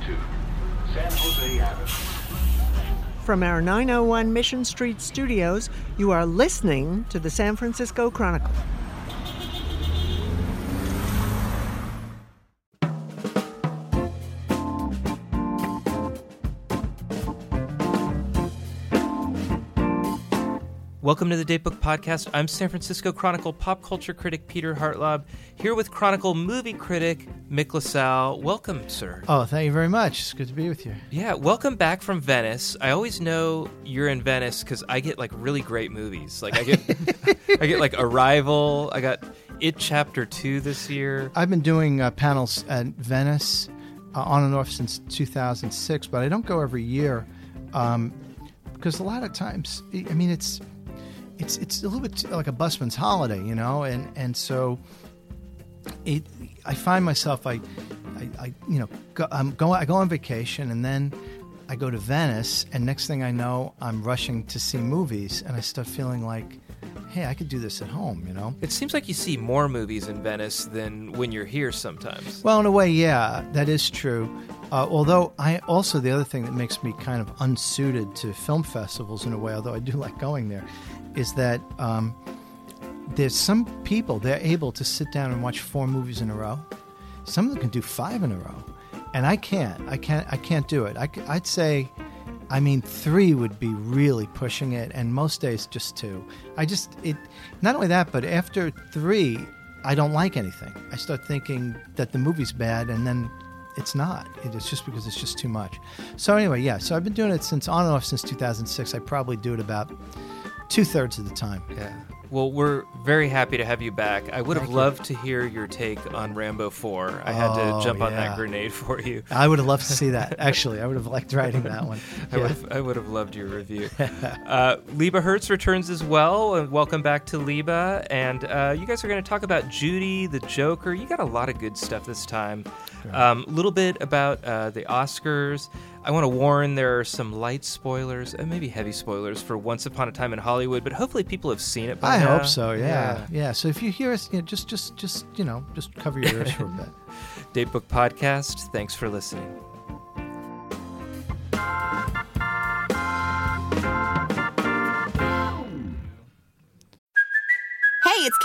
San Jose Avenue. From our 901 Mission Street studios, you are listening to the San Francisco Chronicle. Welcome to the Datebook Podcast. I'm San Francisco Chronicle pop culture critic Peter Hartlaub, here with Chronicle movie critic Mick LaSalle. Welcome, sir. Oh, thank you very much. It's good to be with you. Yeah, welcome back from Venice. I always know you're in Venice because I get like really great movies. Like I get, I get like Arrival. I got It Chapter Two this year. I've been doing uh, panels at Venice uh, on and off since 2006, but I don't go every year um, because a lot of times, I mean, it's it's it's a little bit like a busman's holiday, you know, and and so it. I find myself I, I, I you know go, I'm go I go on vacation and then I go to Venice and next thing I know I'm rushing to see movies and I start feeling like hey I could do this at home you know It seems like you see more movies in Venice than when you're here sometimes. well in a way yeah that is true uh, although I also the other thing that makes me kind of unsuited to film festivals in a way although I do like going there is that um, there's some people they're able to sit down and watch four movies in a row. Some of them can do five in a row, and I can't. I can't. I can't do it. I, would say, I mean, three would be really pushing it, and most days just two. I just it. Not only that, but after three, I don't like anything. I start thinking that the movie's bad, and then it's not. It is just because it's just too much. So anyway, yeah. So I've been doing it since on and off since 2006. I probably do it about two thirds of the time. Yeah. Well, we're very happy to have you back. I would have Thank you. loved to hear your take on Rambo 4. I had to Oh, jump on that grenade for you. I would have loved to see that. Actually, I would have liked writing that one. I would have, I would have loved your review. uh, Leba Hertz returns as well. And welcome back to Leba. And uh, you guys are going to talk about Judy, the Joker. You got a lot of good stuff this time. A little bit about uh, the Oscars. I want to warn there are some light spoilers and maybe heavy spoilers for Once Upon a Time in Hollywood, but hopefully people have seen it by I now. hope so. Yeah. yeah, So if you hear us, you know, just, just, just, you know, just cover your ears for a bit. Datebook Podcast. Thanks for listening.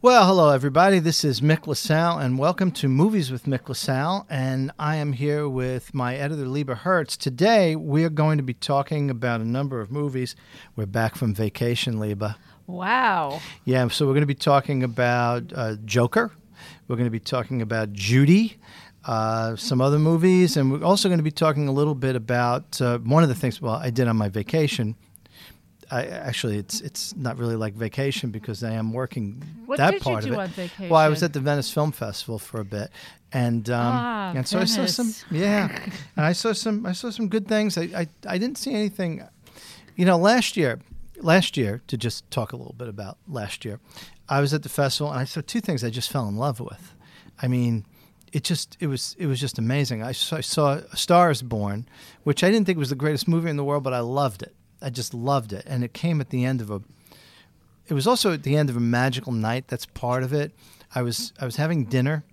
Well, hello, everybody. This is Mick LaSalle, and welcome to Movies with Mick LaSalle. And I am here with my editor, Leba Hertz. Today, we're going to be talking about a number of movies. We're back from vacation, Leba. Wow. Yeah, so we're going to be talking about uh, Joker. We're going to be talking about Judy, uh, some other movies, and we're also going to be talking a little bit about uh, one of the things. Well, I did on my vacation. I, actually, it's it's not really like vacation because I am working What that did you part do of it. on vacation? Well, I was at the Venice Film Festival for a bit, and um, Ah, and so I saw some yeah, and I saw some I saw some good things. I, I I didn't see anything. You know, last year, last year to just talk a little bit about last year, I was at the festival and I saw two things I just fell in love with. I mean, it just it was it was just amazing. I saw, I saw A Star Is Born, which I didn't think was the greatest movie in the world, but I loved it. I just loved it, and it came at the end of a. It was also at the end of a magical night. That's part of it. I was I was having dinner.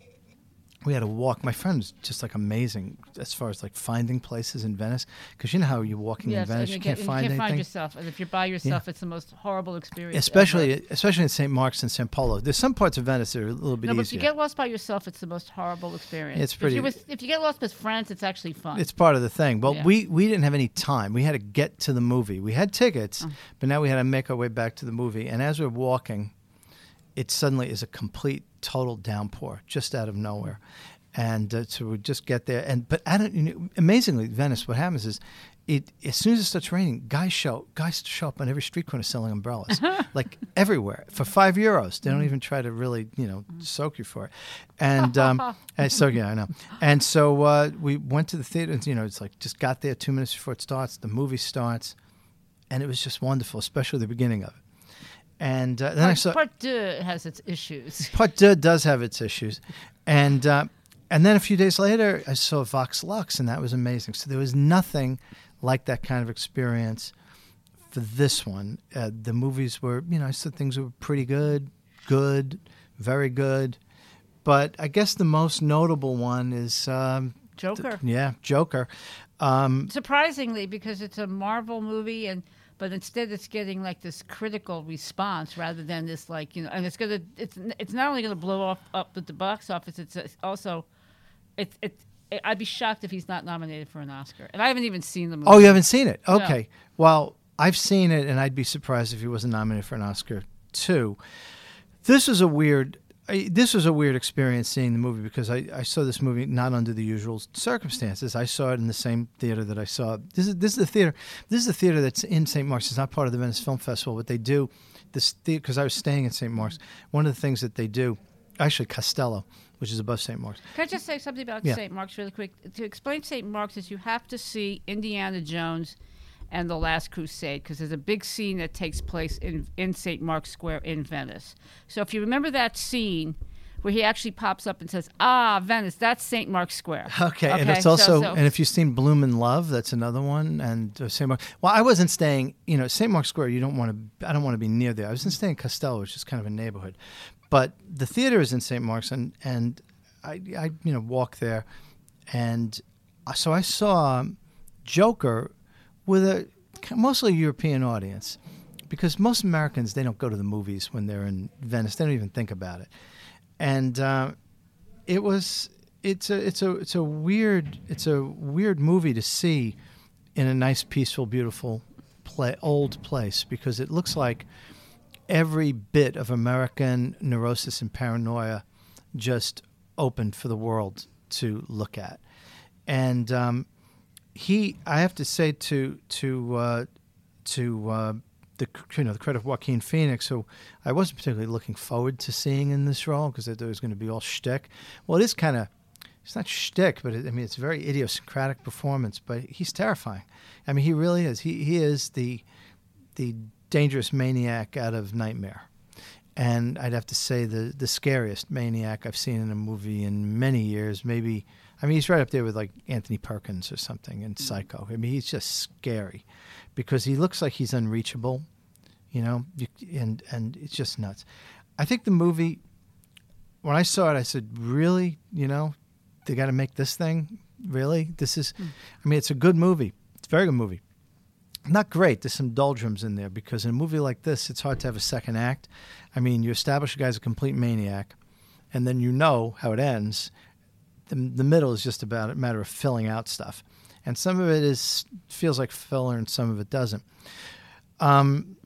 We had a walk. My friend was just like amazing as far as like finding places in Venice, because you know how you're walking Yes, in Venice, and you can't get- find you can't anything. find yourself. And if you're by yourself, it's the most horrible experience. especially ever. especially in St. Mark's and St. Polo. There's some parts of Venice that are a little bit No, but if you get lost by yourself, it's the most horrible experience. It's pretty- If you, was, if you get lost with friends, it's actually fun. it's part of the thing. Well, Yeah. we we didn't have any time. We had to get to the movie. We had tickets, Mm. but now we had to make our way back to the movie. And as we're walking, it suddenly is a complete total downpour just out of nowhere. and uh, so we just get there. And but I don't, you know, amazingly, Venice. What happens is, it as soon as it starts raining, guys show guys show up on every street corner selling umbrellas, like everywhere for five euros. They don't even try to really you know soak you for it. And um, and so yeah, I know. And so uh, we went to the theater. and, You know, it's like just got there two minutes before it starts. The movie starts, and it was just wonderful, especially the beginning of it. And uh, then I Part, saw part two has its issues. Part deux does have its issues, and uh, and then a few days later, I saw Vox Lux, and that was amazing. So there was nothing like that kind of experience for this one. Uh, the movies were, you know, I said things were pretty good, good, very good, but I guess the most notable one is um, Joker. yeah, Joker. Um, Surprisingly, because it's a Marvel movie, and but instead it's getting like this critical response rather than this like you know, and it's gonna it's it's not only gonna blow off up at the box office, it's it's also it's it, I'd be shocked if he's not nominated for an Oscar, and I haven't even seen the movie. Oh, you haven't seen it? No. Okay. Well, I've seen it, and I'd be surprised if he wasn't nominated for an Oscar too. This is a weird. I, this was a weird experience seeing the movie because I, I saw this movie not under the usual circumstances. I saw it in the same theater that I saw. This is this is the theater. This is the theater that's in St. Mark's. It's not part of the Venice Film Festival, but they do this because I was staying in St. Mark's. One of the things that they do, actually Castello, which is above St. Mark's. Can I just say something about Yeah. St. Mark's really quick? To explain St. Mark's is you have to see Indiana Jones and the Last Crusade because there's a big scene that takes place in, in St. Mark's Square in Venice. So if you remember that scene where he actually pops up and says, "Ah, Venice, that's St. Mark's Square." Okay, and Okay, it's also so- and if you've seen Blume in Love, that's another one. And uh, St. Mark. Well, I wasn't staying. You know, St. Mark's Square. You don't want to. I don't want to be near there. I was in staying in Castello, which is kind of a neighborhood, but the theater is in St. Mark's, and and I, I you know walk there, and uh, so I saw Joker with a mostly European audience, because most Americans they don't go to the movies when they're in Venice. They don't even think about it, and. Uh, it was it's a it's a it's a weird it's a weird movie to see in a nice peaceful beautiful play, old place because it looks like every bit of American neurosis and paranoia just opened for the world to look at and um, he I have to say to to uh, to uh, the you know the credit of Joaquin Phoenix, who I wasn't particularly looking forward to seeing in this role because it was going to be all shtick. Well, it is kind of it's not shtick, but it, I mean it's a very idiosyncratic performance. But he's terrifying. I mean he really is. He he is the the dangerous maniac out of Nightmare. And I'd have to say the the scariest maniac I've seen in a movie in many years. Maybe I mean he's right up there with like Anthony Perkins or something in mm-hmm. Psycho. I mean he's just scary because he looks like he's unreachable, you know, you, and and it's just nuts. I think the movie when I saw it, I said, "Really, you know, they got to make this thing. Really, this is. Mm. I mean, it's a good movie. It's a very good movie. Not great. There's some doldrums in there because in a movie like this, it's hard to have a second act. I mean, you establish a guy's a complete maniac, and then you know how it ends. The, the middle is just about a matter of filling out stuff, and some of it is feels like filler, and some of it doesn't. Um,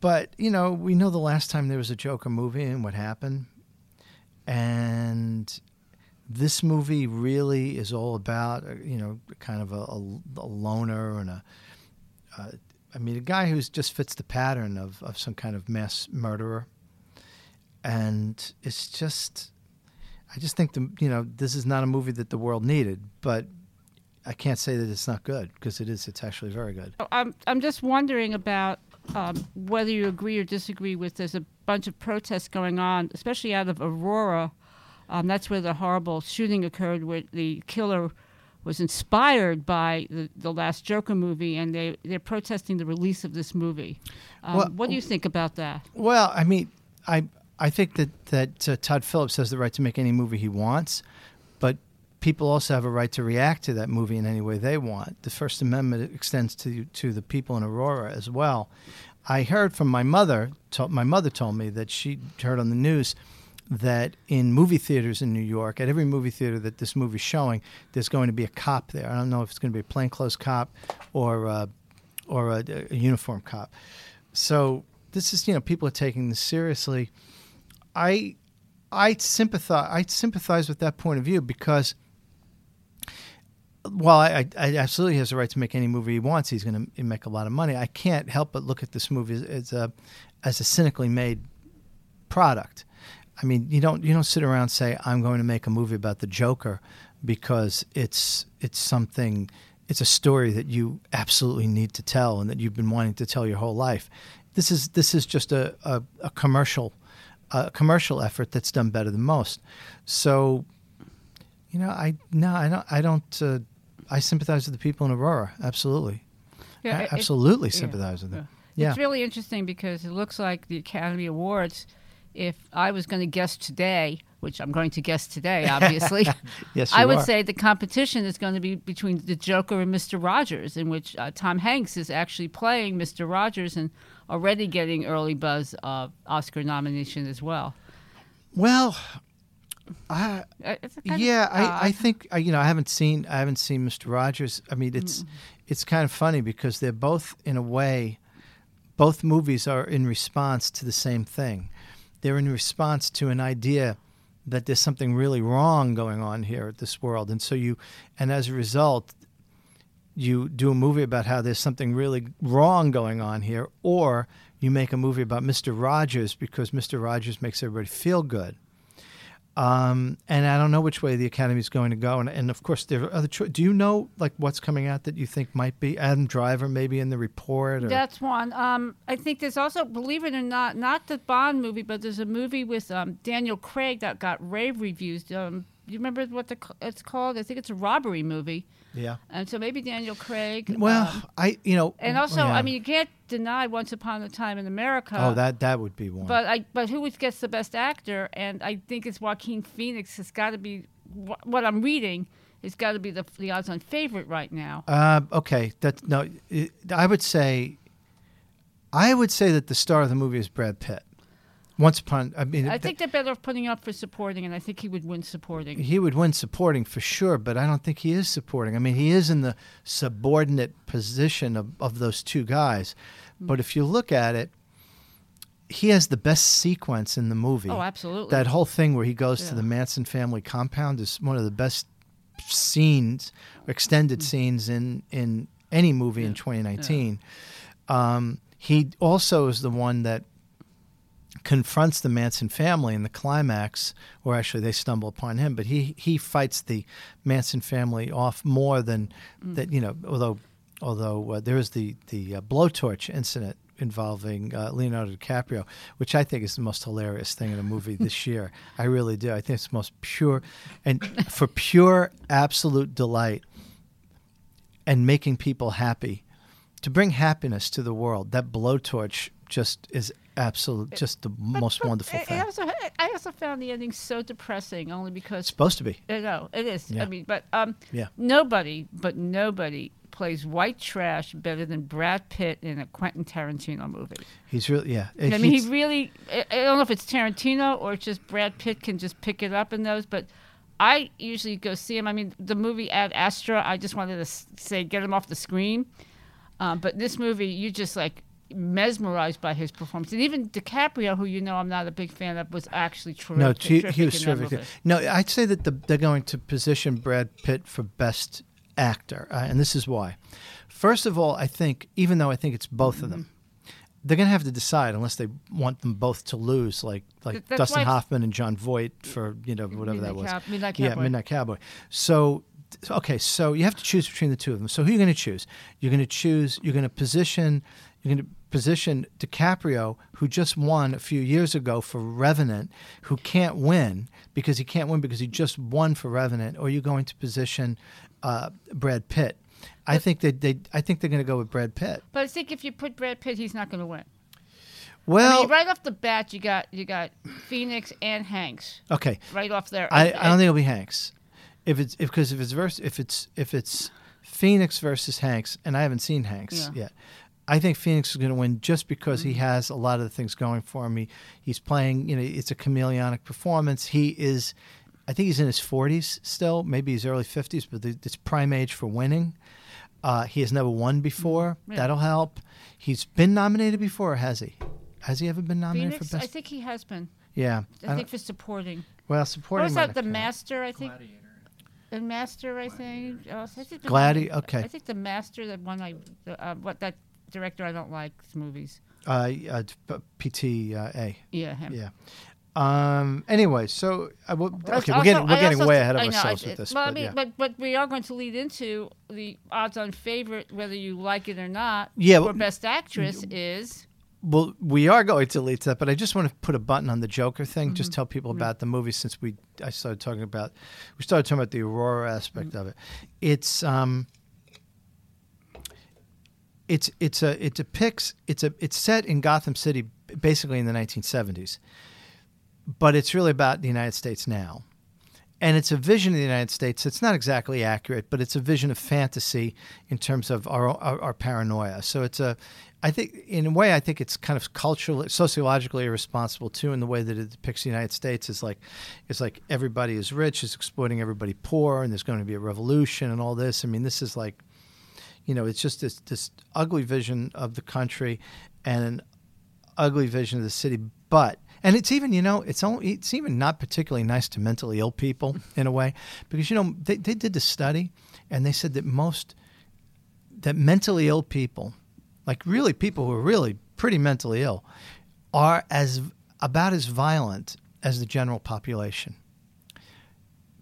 but you know, we know the last time there was a Joker movie and what happened, and this movie really is all about uh, you know kind of a, a, a loner and a uh, I mean a guy who just fits the pattern of, of some kind of mass murderer, and it's just I just think the you know this is not a movie that the world needed, but I can't say that it's not good because it is. It's actually very good. I'm I'm just wondering about um, whether you agree or disagree with. There's a bunch of protests going on, especially out of Aurora. Um, that's where the horrible shooting occurred, where the killer was inspired by the, the last Joker movie, and they they're protesting the release of this movie. Um, Well- what do you think about that? Well, I mean, I I think that that uh, Todd Phillips has the right to make any movie he wants, but people also have a right to react to that movie in any way they want. The First Amendment extends to to the people in Aurora as well. I heard from my mother. To, my mother told me that she heard on the news that in movie theaters in New York, at every movie theater that this movie's showing, there's going to be a cop there. I don't know if it's going to be a plainclothes cop or uh, or a, a uniform cop. So this is you know people are taking this seriously. I I sympathize. I sympathize with that point of view because, I, I, I absolutely has the right to make any movie he wants. He's going to make a lot of money. I can't help but look at this movie as, as a as a cynically made product. I mean, you don't you don't sit around and say I'm going to make a movie about the Joker because it's it's something it's a story that you absolutely need to tell and that you've been wanting to tell your whole life. This is this is just a, a, a commercial a commercial effort that's done better than most. So, you know, I no, I don't I don't uh, I sympathize with the people in Aurora. Absolutely, Yeah, I absolutely yeah, sympathize with yeah. them. Yeah. It's really interesting because it looks like the Academy Awards. If I was going to guess today, which I'm going to guess today, obviously, Yes, I would are. say the competition is going to be between the Joker and Mr. Rogers, in which uh, Tom Hanks is actually playing Mr. Rogers and already getting early buzz of Oscar nomination as well. Well, I Uh, yeah, I, I think uh, you know I haven't seen I haven't seen Mr. Rogers. I mean, it's it's kind of funny because they're both in a way, both movies are in response to the same thing. They're in response to an idea that there's something really wrong going on here at this world, and so you, and as a result, you do a movie about how there's something really wrong going on here, or you make a movie about Mr. Rogers because Mr. Rogers makes everybody feel good. Um, and I don't know which way the Academy is going to go. And, and of course, there are other. Cho- do you know like what's coming out that you think might be Adam Driver maybe in the report? Or, That's one. Um, I think there's also, believe it or not, not the Bond movie, but there's a movie with um, Daniel Craig that got rave reviews. Um, you remember what the, it's called? I think it's a robbery movie. Yeah. And so maybe Daniel Craig. Well, um, I you know. and also, yeah. I mean, you can't deny Once Upon a Time in America. Oh, that that would be one. But I, but who gets the best actor? And I think it's Joaquin Phoenix. Has got to be wh- what I'm reading. It's got to be the the odds-on favorite right now. Uh, okay, that no, it, I would say, I would say that the star of the movie is Brad Pitt. Once upon, I mean, I think they're better off putting up for supporting, and I think he would win supporting. he would win supporting for sure, but I don't think he is supporting. I mean, he is in the subordinate position of, of those two guys. But if you look at it, he has the best sequence in the movie. Oh, absolutely. That whole thing where he goes to the Manson family compound is one of the best scenes, extended scenes in, in any movie in 2019. Um, he also is the one that confronts the Manson family in the climax, or actually they stumble upon him, but he he fights the Manson family off more than that. You know, although although uh, there is the the uh, blowtorch incident involving uh, Leonardo DiCaprio, which I think is the most hilarious thing in a movie this year. I really do. I think it's the most pure, and for pure absolute delight and making people happy, to bring happiness to the world. That blowtorch just is absolute, just the most wonderful I, thing. I also I also found the ending so depressing, only because It's supposed to be. I know it is. Yeah. I mean, but um, Yeah. nobody, but nobody plays white trash better than Brad Pitt in a Quentin Tarantino movie. He's really, yeah. I mean, he really. I, don't know if it's Tarantino or it's just Brad Pitt can just pick it up in those, but. I usually go see him. I mean, the movie Ad Astra, I just wanted to say get him off the screen. Um, but this movie, you just like mesmerized by his performance, and even DiCaprio, who you know I'm not a big fan of, was actually terrific. no, he, terrific he was terrific. No, I'd say that the, they're going to position Brad Pitt for best actor, uh, and this is why. First of all, I think even though I think it's both of them, Mm-hmm. they're going to have to decide unless they want them both to lose, like like that's Dustin Hoffman and Jon Voight for you know whatever that was. Cow- Midnight Yeah, Midnight Cowboy. So okay, so you have to choose between the two of them. So who are you going to choose? You're going to choose. You're going to position. You're going to position DiCaprio, who just won a few years ago for Revenant, who can't win because he can't win because he just won for Revenant, or you're going to position uh, Brad Pitt. I think that they. I think they're going to go with Brad Pitt. But I think if you put Brad Pitt, he's not going to win. Well, I mean, right off the bat, you got you got Phoenix and Hanks okay. right off there. I, And- I don't think it'll be Hanks. If it's if because if it's vers- if it's if it's Phoenix versus Hanks, and I haven't seen Hanks Yeah. Yet. I think Phoenix is going to win just because he has a lot of the things going for him. He, he's playing, you know, it's a chameleonic performance. He is, I think he's in his 40s still, maybe his early 50s, but the- it's prime age for winning. Uh, he has never won before. Mm-hmm. Yeah. That'll help. He's been nominated before, or has he? Has he ever been nominated Phoenix, for best? I think he has been. Yeah. I, I think for supporting. well, supporting. What was that? The count. Master, I think. Gladiator. The Master, I think. Oh, I think the Gladi- one- okay. I think the Master, that one I, the, uh, what that director I don't like movies. Uh, uh, PTA. Yeah, him. Yeah. Um. Anyway, so uh, well, Well, okay, we're getting we're getting also- way ahead of I know, ourselves I- with this. Well, but I mean, yeah. but but we are going to lead into the odds-on favorite, whether you like it or not. Yeah, For well- best actress is Well, we are going to lead to that, but I just want to put a button on the Joker thing. Just Mm-hmm. tell people about the movie since we I started talking about we started talking about the Aurora aspect Mm-hmm. of it. It's um it's it's a it depicts it's a it's set in Gotham City basically in the 1970s, but it's really about the United States now. And it's a vision of the United States. It's not exactly accurate, but it's a vision of fantasy in terms of our, our, our paranoia. So it's a, I think, in a way, I think it's kind of culturally, sociologically irresponsible too, in the way that it depicts the United States is like, it's like everybody is rich, is exploiting everybody poor, and there's going to be a revolution and all this. I mean, this is like, you know, it's just this this ugly vision of the country and an ugly vision of the city. But and it's even you know it's only it's even not particularly nice to mentally ill people in a way because you know they they did the study and they said that most that mentally ill people, like really people who are really pretty mentally ill, are as about as violent as the general population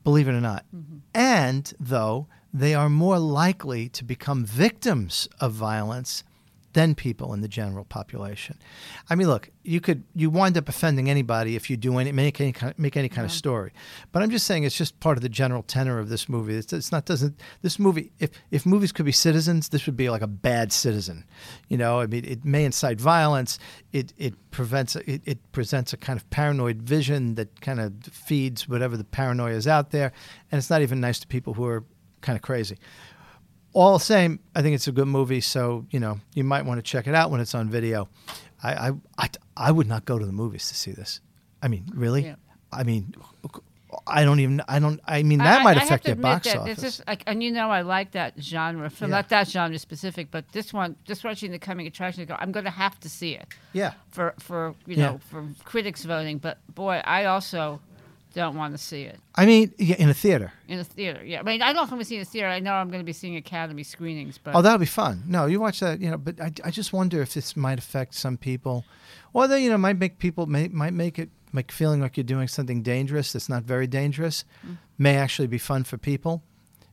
believe it or not. Mm-hmm. And though they are more likely to become victims of violence than people in the general population. I mean, look, you could you wind up offending anybody if you do any make any kind make any kind of story. But I'm just saying it's just part of the general tenor of this movie. It's, it's not doesn't this movie if if movies could be citizens, this would be like a bad citizen. You know, I mean, it may incite violence. It it prevents it, it presents a kind of paranoid vision that kind of feeds whatever the paranoia is out there, and it's not even nice to people who are kind of crazy all the same, I think it's a good movie. So you know, you might want to check it out when it's on video. I I, I, I would not go to the movies to see this. I mean, really? Yeah. I mean, I don't even. I don't. I mean, that I- might I affect your box office. It's just like, and you know, I like that genre film, Yeah. not that genre specific, but this one, just watching the coming attraction, go, I'm going to have to see it yeah. for for you Yeah. know for critics voting. But boy, I also don't want to see it I mean, yeah, in a theater. in a theater. Yeah, I mean, I don't know if I'm going to see it in a theater. I know I'm going to be seeing Academy screenings, but Oh, that'll be fun. No, you watch that, you know. But I, I just wonder if this might affect some people, or that you know might make people may, might make it like feeling like you're doing something dangerous that's not very dangerous, mm. may actually be fun for people.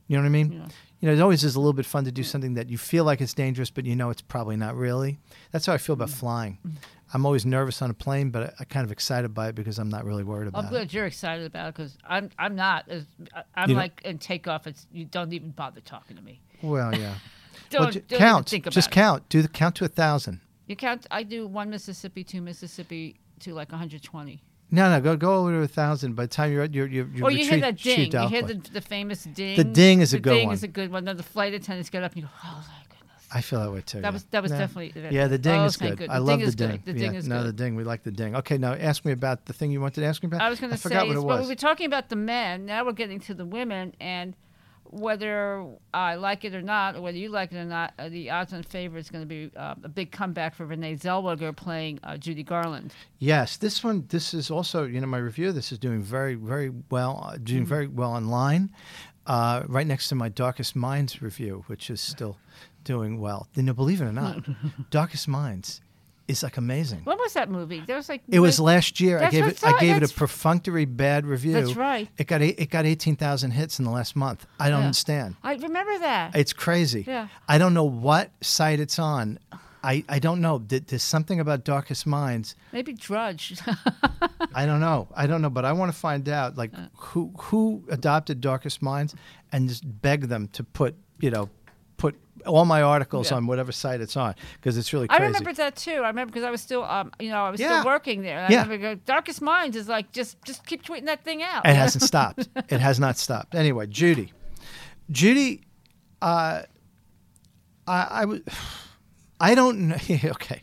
You know what I mean? Yeah. You know, it always is a little bit fun to do something that you feel like it's dangerous, but you know it's probably not really. That's how I feel about mm. flying. Mm. I'm always nervous on a plane, but I, I'm kind of excited by it because I'm not really worried about it. I'm it. glad you're excited about it because I'm I'm not. As, I- I'm You don't- like in takeoff. It's you don't even bother talking to me. Well, yeah. Don't, well, ju- don't even count. think about Just it. count. Do the count to a thousand. You count. I do one Mississippi, two Mississippi, to like 120. No, no, go go over to a thousand. By the time you're at your your, your Or you hear retreat, that ding. You hear the, the famous ding. The ding is a The good ding one. is a good one. Then the flight attendants get up and you go, oh my goodness. I feel that way too. That yeah. was that was Yeah. definitely. Yeah, the ding oh, is good. good. I The love ding the ding. Good. The yeah, ding is no, good. the ding. We like the ding. Okay, now ask me about the thing you wanted to ask me about. I was going to say, forgot what well, was. we were talking about the men. Now we're getting to the women, and whether I like it or not, or whether you like it or not, uh, the odds on favor is going to be uh, a big comeback for Renee Zellweger playing uh, Judy Garland. Yes, this one. This is also, you know, my review. of This is doing very, very well. Uh, Mm-hmm. doing very well online. Uh, right next to my Darkest Minds review, which is still doing well. You know, believe it or not, Darkest Minds is like amazing. What was that movie? There was like It was last year. I gave it. I gave it a perfunctory bad review. That's right. It got it got eighteen thousand hits in the last month. I don't Yeah. understand. I remember that. It's crazy. Yeah. I don't know what site it's on. I, I don't know. There's something about Darkest Minds. Maybe Drudge. I don't know. I don't know, but I want to find out like Uh. who who adopted Darkest Minds and just beg them to put you know all my articles Yeah. on whatever site it's on because it's really I remember that too. I remember because I was still, um, you know, I was Yeah. still working there. And Yeah. Go, Darkest Minds is like just, just keep tweeting that thing out. It hasn't stopped. It has not stopped. Anyway, Judy. Judy, uh, I, I would. I don't know. Okay,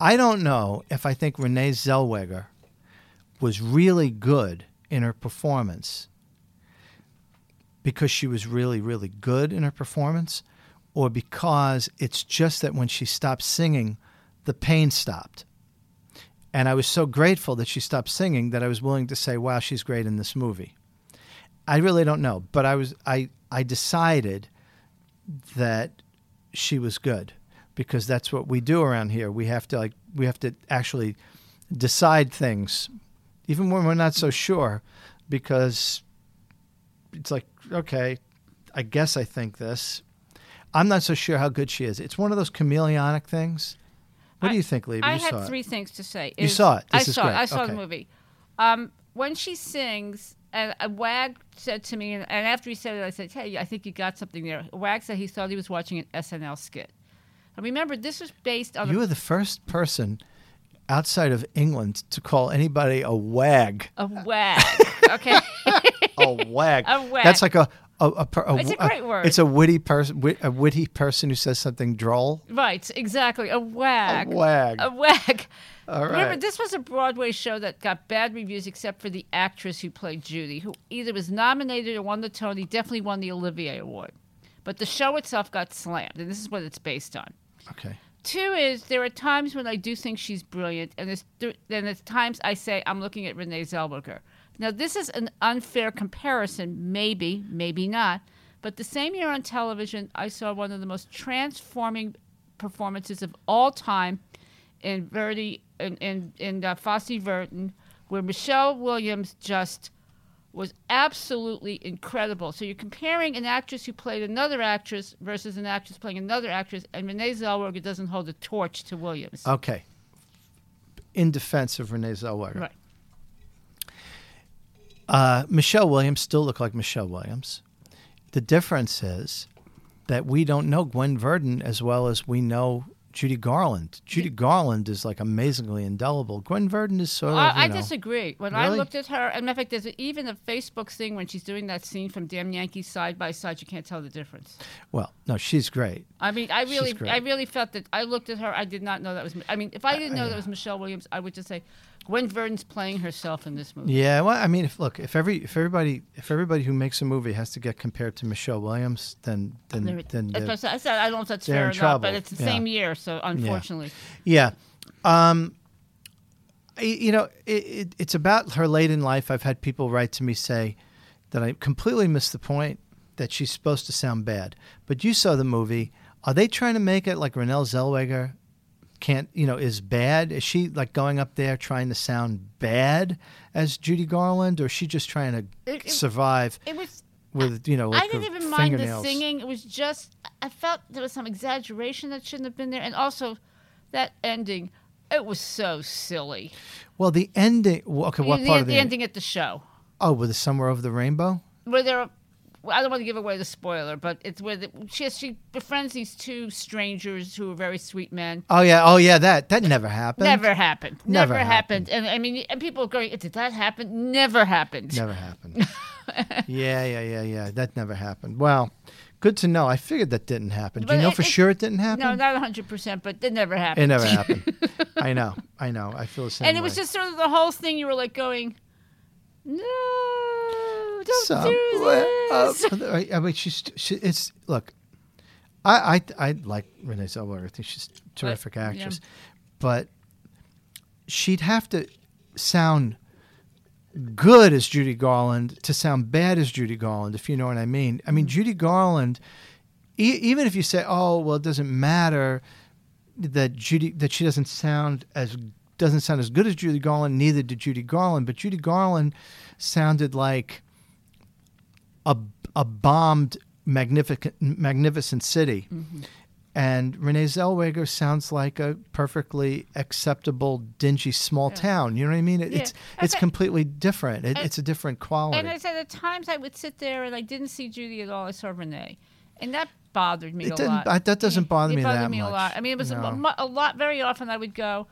I don't know if I think Renee Zellweger was really good in her performance because she was really, really good in her performance, or because it's just that when she stopped singing, the pain stopped. And I was so grateful that she stopped singing that I was willing to say, "Wow, she's great in this movie." I really don't know, but I was I I decided that she was good because that's what we do around here. We have to like we have to actually decide things even when we're not so sure because it's like okay, I guess I think this. I'm not so sure how good she is. It's one of those chameleonic things. What do you think, Lee? I had saw it. three things to say. You Is- saw it. I This is saw it. I saw Okay. the movie. Um, when she sings, and uh, Wag said to me, and, and after he said it, I said, "Hey, I think you got something there." Wag said he thought he was watching an SNL skit. And remember, this was based on You were the first person outside of England to call anybody a wag. a wag. Okay. A wag. A wag. That's like a. A, a, a- It's a great word. It's a witty person, wit, a witty person who says something droll. right. Exactly. A wag. A wag. A wag. All Remember, this was a Broadway show that got bad reviews except for the actress who played Judy, who either was nominated or won the Tony, definitely won the Olivier Award. But the show itself got slammed, and this is what it's based on. Okay. Two is there are times when I do think she's brilliant, and there's, then there's times I say I'm looking at Renee Zellweger. Now, this is an unfair comparison, maybe, maybe not. But the same year on television, I saw one of the most transforming performances of all time in Verdi in in, in uh, Fosse Verdon, where Michelle Williams just was absolutely incredible. So you're comparing an actress who played another actress versus an actress playing another actress, and Renee Zellweger doesn't hold a torch to Williams. Okay. In defense of Renee Zellweger, Right. Uh, Michelle Williams still look like Michelle Williams. The difference is that we don't know Gwen Verdon as well as we know Judy Garland. Judy Garland is like amazingly indelible. Gwen Verdon is sort of. I, I know- disagree. When I looked at her, and of fact, there's even a Facebook thing when she's doing that scene from Damn Yankees side by side. You can't tell the difference. Well, no, she's great. I mean, I really. I really felt that. I looked at her. I did not know that was. I mean, if I didn't know that was Michelle Williams, I would just say, Gwen Verdon's playing herself in this movie. Yeah, well, I mean, if look, if every if everybody if everybody who makes a movie has to get compared to Michelle Williams, then then then I said. I don't know if that's fair or not, trouble. but it's the Yeah. same year, so unfortunately. Yeah. Um, you know, it, it, it's about her late in life. I've had people write to me say that I completely missed the point that she's supposed to sound bad. But you saw the movie. Are they trying to make it like Renelle Zellweger can't, you know, is bad? Is she like going up there trying to sound bad as Judy Garland, or is she just trying to It- it- survive It was. with, you know, like I didn't even mind the singing. It was just I felt there was some exaggeration that shouldn't have been there, and also that ending. It was so silly. Well, the ending. Okay, what the, part of the, the end- ending at the show, Oh, with the Somewhere Over the Rainbow. where there. I don't want to give away the spoiler, but it's where the, she she befriends these two strangers who are very sweet men. Oh yeah, oh yeah, that that never happened. Never happened. Never Never, happened. And I mean, and people are going, "Did that happen?" Never happened. Never happened. yeah, yeah, yeah, yeah. That never happened. Well, good to know. I figured that didn't happen. Do But you know it- for it- sure it didn't happen? No, not hundred percent, but it never happened. it never happened. I know. I know. I feel the same. and it was just sort of the whole thing. You were like going, "No, don't Some- do this." I I mean, she's she, it's look. I I I like Renee Zellweger. I think she's a terrific yeah. actress, but she'd have to sound good as Judy Garland to sound bad as Judy Garland, if you know what I mean. I Mm. mean, Judy Garland, e- even if you say, "Oh, well, it doesn't matter that Judy that she doesn't sound as doesn't sound as good as Judy Garland," neither did Judy Garland, but Judy Garland sounded like a a bombed magnificent magnificent city. Mm-hmm. And Renee Zellweger sounds like a perfectly acceptable, dingy small town. You know what I mean? It, Yeah. It's I it's completely different. It, And- it's a different quality. And I said at times I would sit there and I didn't see Judy at all. I saw Renee, and that bothered me It a didn't- lot. I- that doesn't bother it me bothered that me a lot. I mean, it was No. mu- a lot. Very often I would go.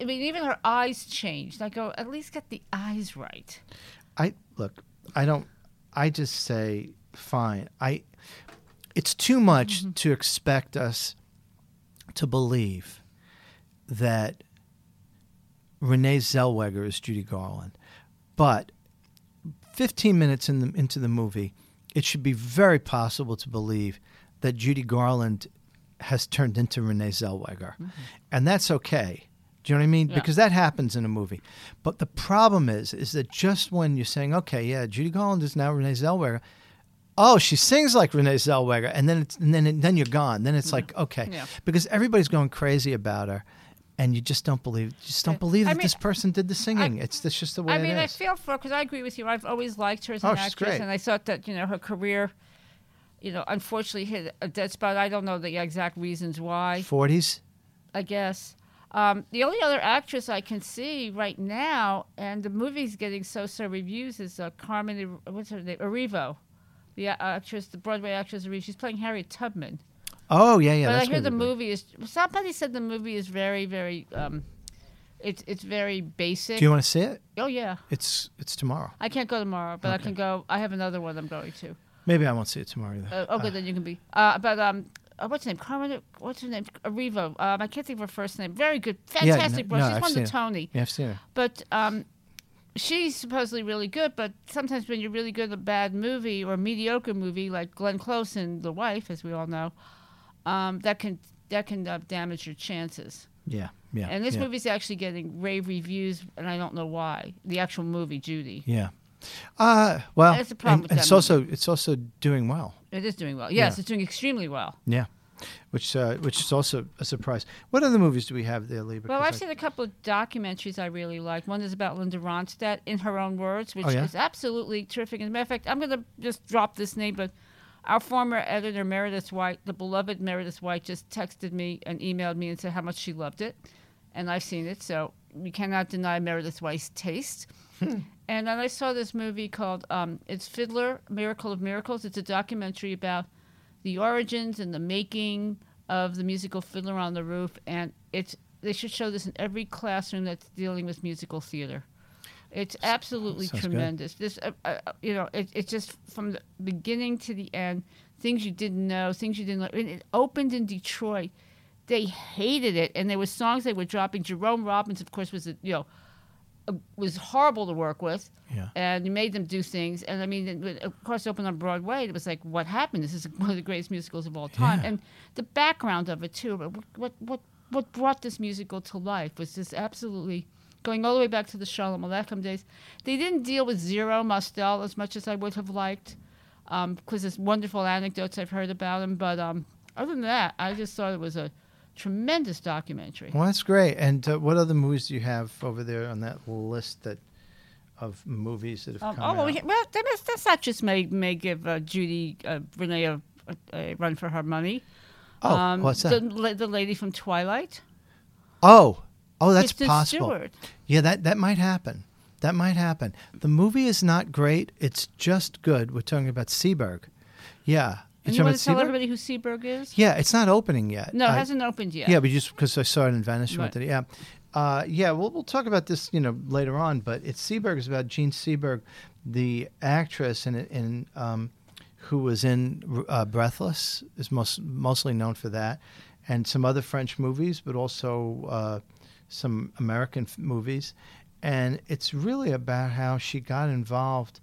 I mean, even her eyes changed. I go, at least get the eyes right. I look. I don't. I just say fine. I. It's too much Mm-hmm. to expect us to believe that Renee Zellweger is Judy Garland, but 15 minutes in the, into the movie, it should be very possible to believe that Judy Garland has turned into Renee Zellweger, and that's okay. Do you know what I mean? Yeah. Because that happens in a movie. But the problem is, is that just when you're saying, okay, yeah, Judy Garland is now Renee Zellweger. Oh, she sings like Renee Zellweger, and then it's, and then then you're gone. Then it's mm-hmm. like okay, Yeah. because everybody's going crazy about her, and you just don't believe, you just don't believe I that mean, this person did the singing. it's that's just the way I mean, I feel for because I agree with you. I've always liked her as Oh, an she's actress, and I thought that you know her career, you know, unfortunately hit a dead spot. I don't know the exact reasons why. Forties. I guess. Um, the only other actress I can see right now, and the movie's getting so-so reviews, is uh, Carmen. What's her name? Erivo, the uh, actress, the Broadway actress. Erivo. She's playing Harriet Tubman. Oh yeah, yeah. but I hear the movie is. Somebody said the movie is very, very. Um, it's it's very basic. Do you want to see it? oh yeah. It's it's tomorrow. I can't go tomorrow, but I can go. I have another one I'm going to. Maybe I won't see it tomorrow either. Uh, oh, good, then you can be. Uh, but um, uh, what's her name? Carmen. What's her name? Erivo. Um, I can't think of her first name. Very good, Yeah, fantastic. no- role. no, She's I've won the it. Tony. yeah, I've seen it. But um, she's supposedly really good. But sometimes when you're really good at a bad movie or a mediocre movie, like Glenn Close and The Wife, as we all know, um, that can that can uh, damage your chances. Yeah, yeah. And this yeah. movie's actually getting rave reviews, and I don't know why. The actual movie, Judy. Yeah. Uh, well, That's the problem and- and it's also it's also doing well. It is doing well. Yes, Yeah. it's doing extremely well. Yeah, which uh, which is also a surprise. What other movies do we have there, Lee? Well, I've I- seen a couple of documentaries I really like. One is about Linda Ronstadt, in her own words, which Oh, yeah? is absolutely terrific. As a matter of fact, I'm going to just drop this name, but our former editor, Meredith White, the beloved Meredith White, just texted me and emailed me and said how much she loved it. And I've seen it, so we cannot deny Meredith White's taste. Hmm. And then I saw this movie called um, It's Fiddler, Miracle of Miracles. It's a documentary about the origins and the making of the musical Fiddler on the Roof, and it's they should show this in every classroom that's dealing with musical theater. It's absolutely Sounds good. tremendous. This, uh, uh, you know, it, it's just from the beginning to the end, things you didn't know, things you didn't know. And it opened in Detroit. They hated it, and there were songs they were dropping. Jerome Robbins, of course, was a, you know uh, was horrible to work with Yeah. and you made them do things. And I mean, of course, it opened on Broadway. It was like, what happened? This is one of the greatest musicals of all time. Yeah. And the background of it too. What what what what brought this musical to life was just absolutely going all the way back to the Sholem Aleichem days. They didn't deal with Zero Mostel as much as I would have liked, because there's wonderful anecdotes I've heard about him. But um, other than that, I just thought it was a tremendous documentary. Well, that's great. And uh, what other movies do you have over there on that list that of movies that have Um, come oh, well, out? well, that is, that's not just may may give uh, Judy uh, Renee a, a, a run for her money. oh, um, what's The, that? la- the lady from Twilight. oh, oh, that's Kristen possible. Stewart. Yeah, that that might happen. That might happen. The movie is not great. It's just good. We're talking about Seberg. Yeah. And you want to tell everybody who Seberg is? Yeah, it's not opening yet. No, it I- hasn't opened yet. Yeah, but just because I saw it in Venice, you went Right. to yeah, uh, yeah. We'll we'll talk about this, you know, later on. But it's Seberg is about Jean Seberg, the actress in in um, who was in uh, Breathless, is most mostly known for that, and some other French movies, but also uh, some American f- movies, and it's really about how she got involved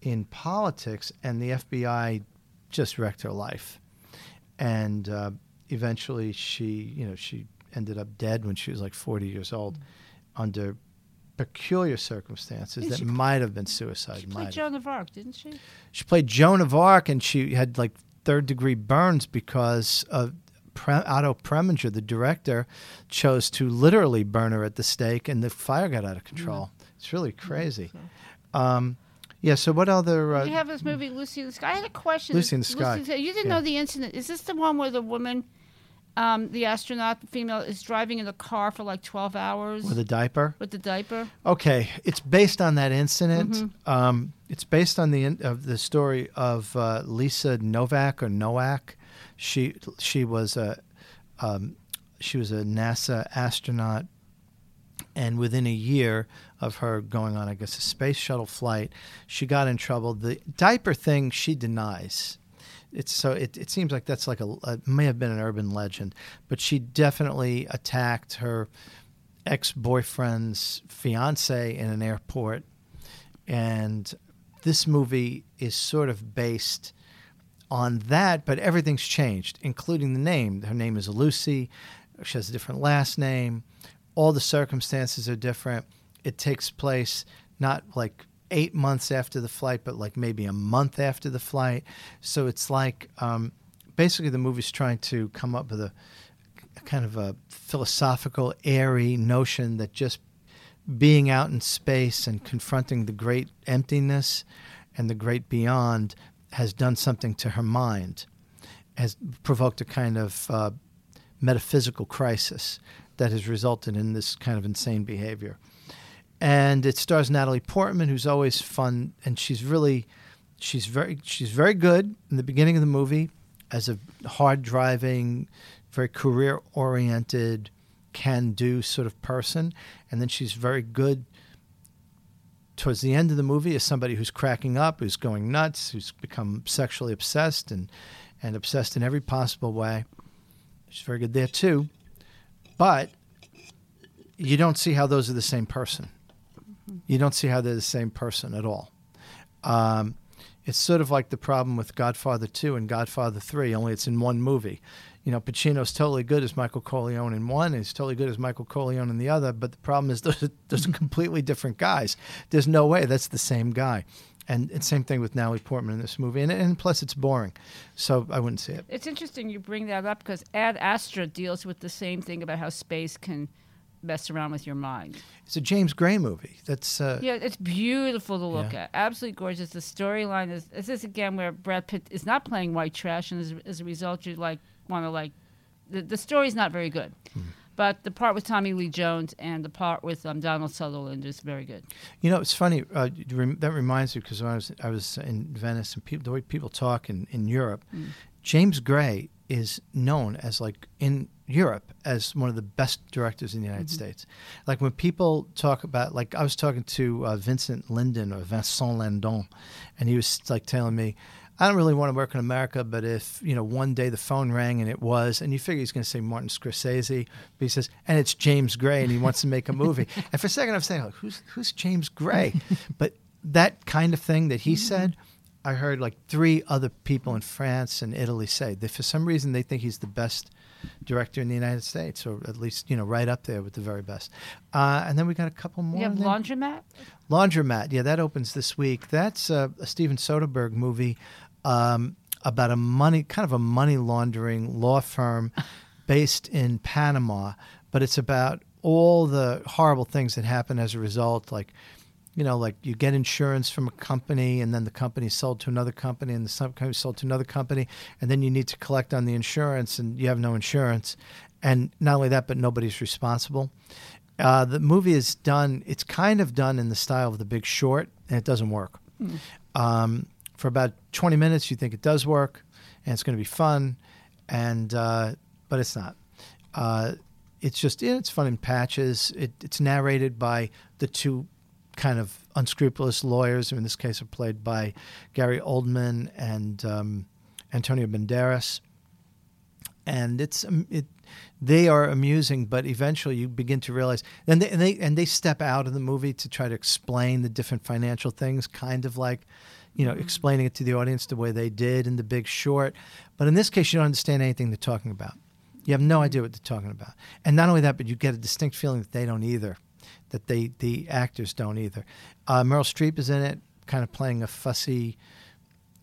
in politics, and the FBI just wrecked her life and uh, eventually she you know she ended up dead when she was like 40 years old under peculiar circumstances Didn't that might have been suicide She played. Joan of Arc, didn't she? she played joan of arc and she had like third degree burns because of Pre- Otto Preminger, the director, chose to literally burn her at the stake, and the fire got out of control. It's really crazy. Um, yeah. So what other? Uh, we have this movie, Lucy in the Sky. I had a question. Lucy in the Sky. You didn't Yeah. know the incident. Is this the one where the woman, um, the astronaut, the female, is driving in the car for like 12 hours with a diaper. with the diaper? Okay, it's based on that incident. Mm-hmm. Um, it's based on the in, of the story of uh, Lisa Novak or Noack. She she was a um, she was a NASA astronaut, and within a year of her going on, I guess, a space shuttle flight, she got in trouble. The diaper thing she denies. It's so it, it seems like that's like a, a may have been an urban legend, but she definitely attacked her ex boyfriend's fiance in an airport. And this movie is sort of based on that, but everything's changed, including the name. Her name is Lucy. She has a different last name. All the circumstances are different. It takes place not like eight months after the flight, but like maybe a month after the flight. So it's like um, basically the movie's trying to come up with a, a kind of a philosophical, airy notion that just being out in space and confronting the great emptiness and the great beyond has done something to her mind, has provoked a kind of uh, metaphysical crisis that has resulted in this kind of insane behavior. And it stars Natalie Portman, who's always fun, and she's really, she's very, she's very good in the beginning of the movie as a hard driving, very career oriented, can do sort of person, and then she's very good towards the end of the movie as somebody who's cracking up, who's going nuts, who's become sexually obsessed and and obsessed in every possible way. She's very good there too, but you don't see how those are the same person. You don't see how they're the same person at all. Um, it's sort of like the problem with Godfather 2 and Godfather 3, only it's in one movie. You know, Pacino's totally good as Michael Corleone in one, and he's totally good as Michael Corleone in the other, but the problem is those are, those are completely different guys. There's no way that's the same guy. And, and same thing with Natalie Portman in this movie. And, and plus, it's boring. So I wouldn't see it. It's interesting you bring that up because Ad Astra deals with the same thing about how space can mess around with your mind. It's a James Gray movie. That's uh, Yeah, it's beautiful to look Yeah. at. Absolutely gorgeous. The storyline is this is again where Brad Pitt is not playing white trash, and as, as a result, you like want to like the the story's not very good. Hmm. But the part with Tommy Lee Jones and the part with um, Donald Sutherland is very good. You know, it's funny. Uh, that reminds me because when I was I was in Venice and people, the way people talk in, in Europe, James Gray is known as like in Europe as one of the best directors in the United States. Like when people talk about, like I was talking to uh, Vincent Linden or Vincent Landon, and he was like telling me. I don't really want to work in America, but if you know one day the phone rang and it was, and you figure he's going to say Martin Scorsese, but he says, and it's James Gray, and he wants to make a movie. and for a second, I'm saying, like, who's who's James Gray? but that kind of thing that he said, I heard like three other people in France and Italy say that for some reason they think he's the best director in the United States, or at least you know right up there with the very best. Uh, and then we got a couple more. You have. Laundromat. Laundromat, yeah, that opens this week. That's a, a Steven Soderbergh movie um, about a money, kind of a money laundering law firm based in Panama, but it's about all the horrible things that happen as a result, like. You know, like you get insurance from a company, and then the company sold to another company, and the company sold to another company, and then you need to collect on the insurance, and you have no insurance, and not only that, but nobody's responsible. Uh, the movie is done. It's kind of done in the style of The Big Short, and it doesn't work. Um, for about 20 minutes, you think it does work, and it's going to be fun, and uh, but it's not. Uh, it's just it's fun in patches. It, it's narrated by the two kind of unscrupulous lawyers, who in this case are played by Gary Oldman and um, Antonio Banderas and it's um, it they are amusing but eventually you begin to realize and they, and they and they step out of the movie to try to explain the different financial things kind of like you know explaining it to the audience the way they did in the big short. But in this case you don't understand anything they're talking about. You have no idea what they're talking about. And not only that but you get a distinct feeling that they don't either that they the actors don't either. Uh, meryl streep is in it kind of playing a fussy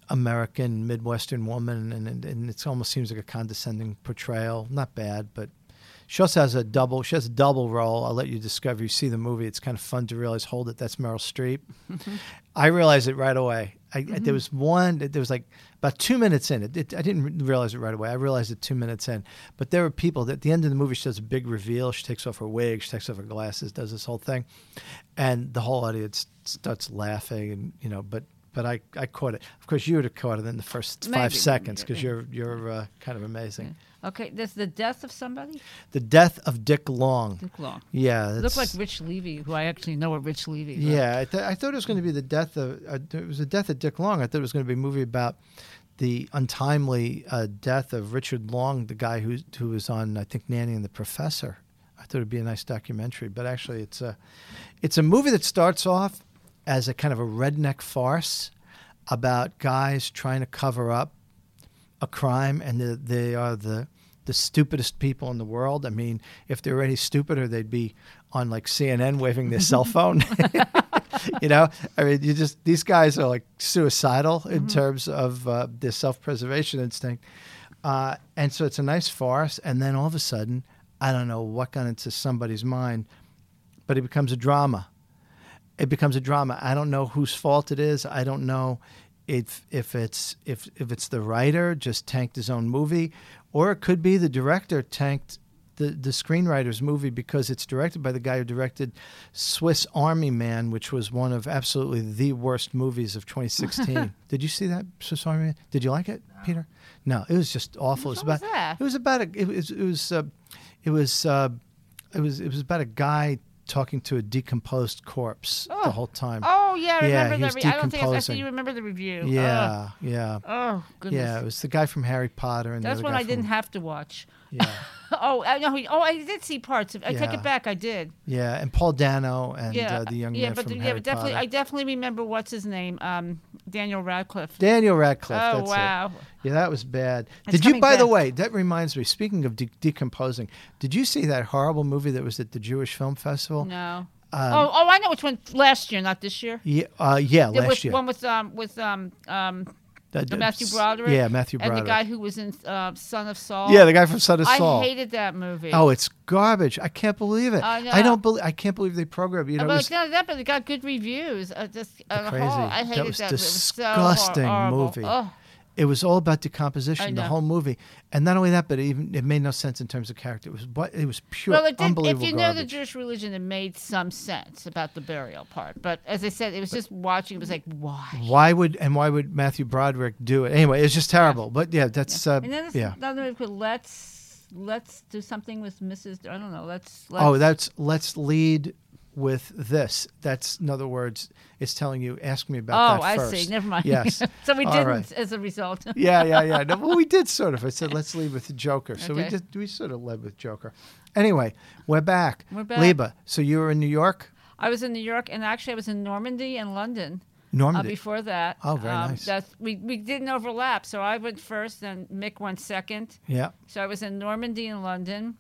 American Midwestern woman, and, and and it almost seems like a condescending portrayal. Not bad, but she also has a double. She has a double role. I'll let you discover. You see the movie. It's kind of fun to realize. Hold it, that's Meryl Streep. I realized it right away. I, There mm-hmm. was one. There was like about two minutes in. It, it, I didn't realize it right away. I realized it two minutes in. But there were people that at the end of the movie, she does a big reveal. She takes off her wig. She takes off her glasses. Does this whole thing, and the whole audience starts laughing. And you know, but but I, I caught it. Of course, you would have caught it in the first five seconds because you're you're uh, kind of amazing. Okay, there's the death of somebody. The death of Dick Long. Dick Long. Yeah, Looked like Rich Levy, who I actually know a Rich Levy. but- Yeah, I, th- I thought it was going to be the death of. Uh, it was the death of Dick Long. I thought it was going to be a movie about the untimely uh, death of Richard Long, the guy who who was on I think Nanny and the Professor. I thought it'd be a nice documentary, but actually it's a it's a movie that starts off as a kind of a redneck farce about guys trying to cover up a crime, and the, they are the the stupidest people in the world. I mean, if they were any stupider, they'd be on like CNN waving their cell phone. you know, I mean, you just these guys are like suicidal in terms of uh, their self-preservation instinct, uh, and so it's a nice farce. And then all of a sudden, I don't know what got into somebody's mind, but it becomes a drama. It becomes a drama. I don't know whose fault it is. I don't know if if it's if if it's the writer just tanked his own movie, or it could be the director tanked the the screenwriter's movie because it's directed by the guy who directed Swiss Army Man, which was one of absolutely the worst movies of 2016. Did you see that Swiss Army Man? Did you like it, Peter? No, it was just awful. It was about that? it was about a it was it was uh, it was uh, it was it was about a guy talking to a decomposed corpse the oh. whole time. Oh yeah, I Yeah, remember he that. was Re- I don't think I, I decomposing. think you remember the review. yeah, yeah. Oh goodness. Yeah, it was the guy from Harry Potter and the That's one I didn't have to watch. Yeah, Oh, I know. he- Oh, I did see parts of. I take Yeah. it back. I did. yeah, and Paul Dano and yeah, uh, the young yeah, man but from yeah, Harry but definitely, Potter. I definitely remember what's his name, um, Daniel Radcliffe. Daniel Radcliffe. oh that's it. wow. Yeah, that was bad. It's did you, coming by the back. way, that reminds me, speaking of de- decomposing, did you see that horrible movie that was at the Jewish Film Festival? No. Um, oh, oh, I know which one. Last year, not this year. Yeah, uh, yeah, There last was year. one with um with um um That- the Matthew Broderick. Yeah, Matthew Broderick. And the guy who was in uh, Son of Saul. yeah, the guy from Son of Saul. I hated that movie. Oh, it's garbage. I can't believe it. I don't believe. I can't believe they programmed. You know, like was none of that, but it got good reviews. Uh, just, uh, crazy. I That hated was that. It was so disgusting movie. Oh, it was all about decomposition. The whole movie, and not only that, but it even it made no sense in terms of character. It was what it was pure, well, it did, if unbelievable you know the garbage. Jewish religion, it made some sense about the burial part. But as I said, it was just watching. It was like, why? Why would and why would Matthew Broderick do it anyway? It's just terrible. But yeah, that's uh, And then there's yeah. another Let's Let's do something with Mrs. I don't know. Let's. let's Oh, that's let's lead with this. That's in other words, it's telling you ask me about Oh, that I see. Never mind. Yes. so we All didn't right. as a result. yeah, yeah, yeah. No, well, we did sort of. I said let's leave with the Joker. So we did. We sort of led with Joker. Anyway, we're back. We're back. Leba. So you were in New York, I was in New York, and actually, I was in Normandy and London. Uh, Normandy. before that, Oh, very um, nice. That's, we we didn't overlap, so I went first, and Mick went second. yeah. So I was in Normandy and London,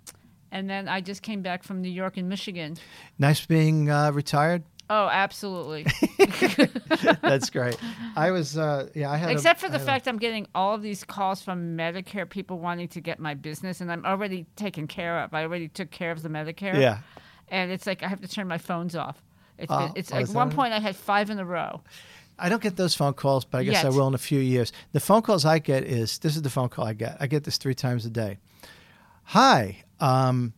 and then I just came back from New York and Michigan. Nice being uh, retired. Oh, absolutely. That's great. I was. Uh, yeah, I had. a- Except for the fact I'm getting all of these calls from Medicare people wanting to get my business, and I'm already taken care of. I already took care of the Medicare. Yeah. And it's like I have to turn my phones off. It's, been, it's oh, like one point I had five in a row. I don't get those phone calls, but I guess I will in a few years. The phone calls I get is this is the phone call I get. I get this three times a day. Hi, um,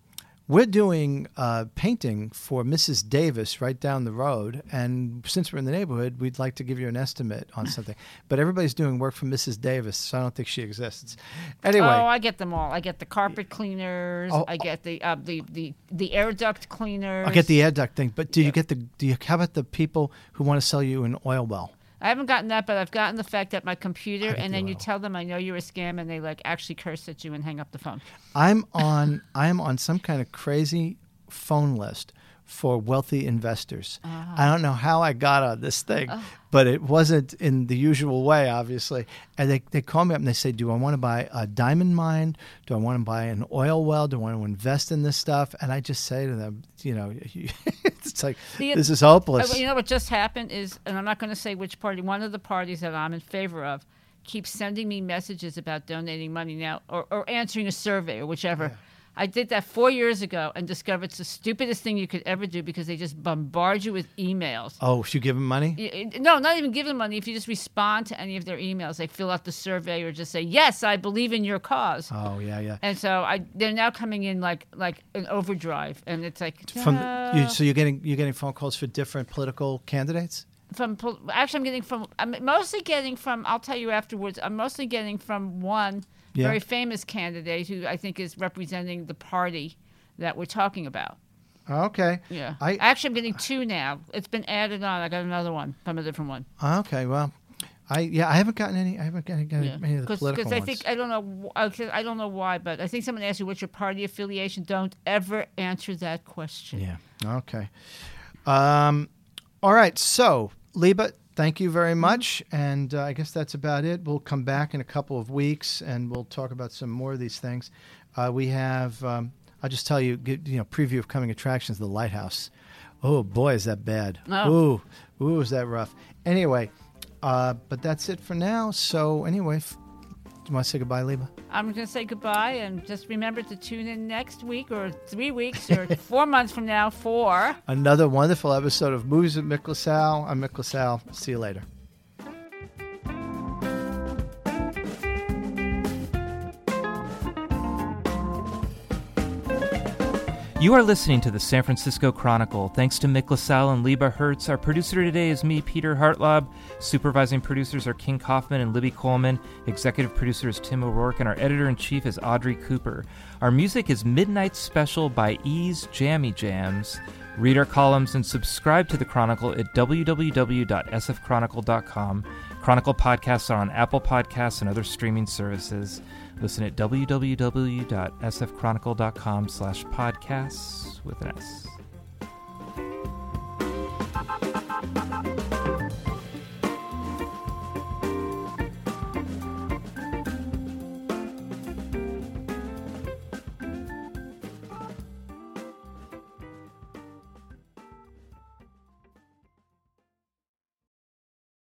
we're doing uh, painting for Mrs. Davis right down the road, and since we're in the neighborhood, we'd like to give you an estimate on something. but everybody's doing work for Mrs. Davis, so I don't think she exists. Anyway, Oh, I get them all. I get the carpet cleaners. Oh, I get the uh, the, the the air duct cleaners. I'll get the air duct thing. But do you get the? Do you? How about the people who want to sell you an oil well? I haven't gotten that, but I've gotten the fact that my computer, and then you oil. tell them I know you're a scam, and they like actually curse at you and hang up the phone. I'm on I am on some kind of crazy phone list for wealthy investors. I don't know how I got on this thing, but it wasn't in the usual way, obviously. And they, they call me up and they say, Do I want to buy a diamond mine? Do I want to buy an oil well? Do I want to invest in this stuff? And I just say to them, you know, it's like The- this is Uh, hopeless. you know what just happened is, and I'm not going to say which party. One of the parties that I'm in favor of keeps sending me messages about donating money now, or, or answering a survey, or whichever. I did that four years ago and discovered it's the stupidest thing you could ever do because they just bombard you with emails. oh, should you give them money? No, not even give them money. If you just respond to any of their emails, they fill out the survey or just say, "Yes, I believe in your cause." Oh, yeah, yeah. And so I, they're now coming in like like an overdrive, and it's like From you, so you're getting you're getting phone calls for different political candidates. from actually I'm getting from I'm mostly getting from I'll tell you afterwards I'm mostly getting from one Yeah. very famous candidate who I think is representing the party that we're talking about. Okay. Yeah. I actually I'm getting two now. It's been added on. I got another one from a different one. Okay, well, I yeah, I haven't gotten any. I haven't gotten, gotten Yeah. any of the political I ones. think I don't know 'cause I don't know why, but I think someone asked you what's your party affiliation. Don't ever answer that question. yeah. Okay. Um. All right. So, Leba, thank you very much. And uh, I guess that's about it. We'll come back in a couple of weeks and we'll talk about some more of these things. Uh, we have, um, I'll just tell you, you know, preview of coming attractions, The Lighthouse. Oh boy, is that bad. Oh. Ooh, ooh, is that rough. Anyway, uh, but that's it for now. So anyway, f- you want to say goodbye, Leba? I'm going to say goodbye and just remember to tune in next week or three weeks or four months from now for. Another wonderful episode of Movies with Mick LaSalle. I'm Mick LaSalle. See you later. You are listening to the San Francisco Chronicle. Thanks to Mick LaSalle and Leba Hertz. Our producer today is me, Peter Hartlaub. Supervising producers are King Kaufman and Libby Coleman. Executive producer is Tim O'Rourke, and our editor in chief is Audrey Cooper. Our music is Midnight Special by Ease Jammy Jams. Read our columns and subscribe to the Chronicle at www.sfchronicle.com. Chronicle podcasts are on Apple Podcasts and other streaming services. Listen at www.sfchronicle.com slash podcasts with an S.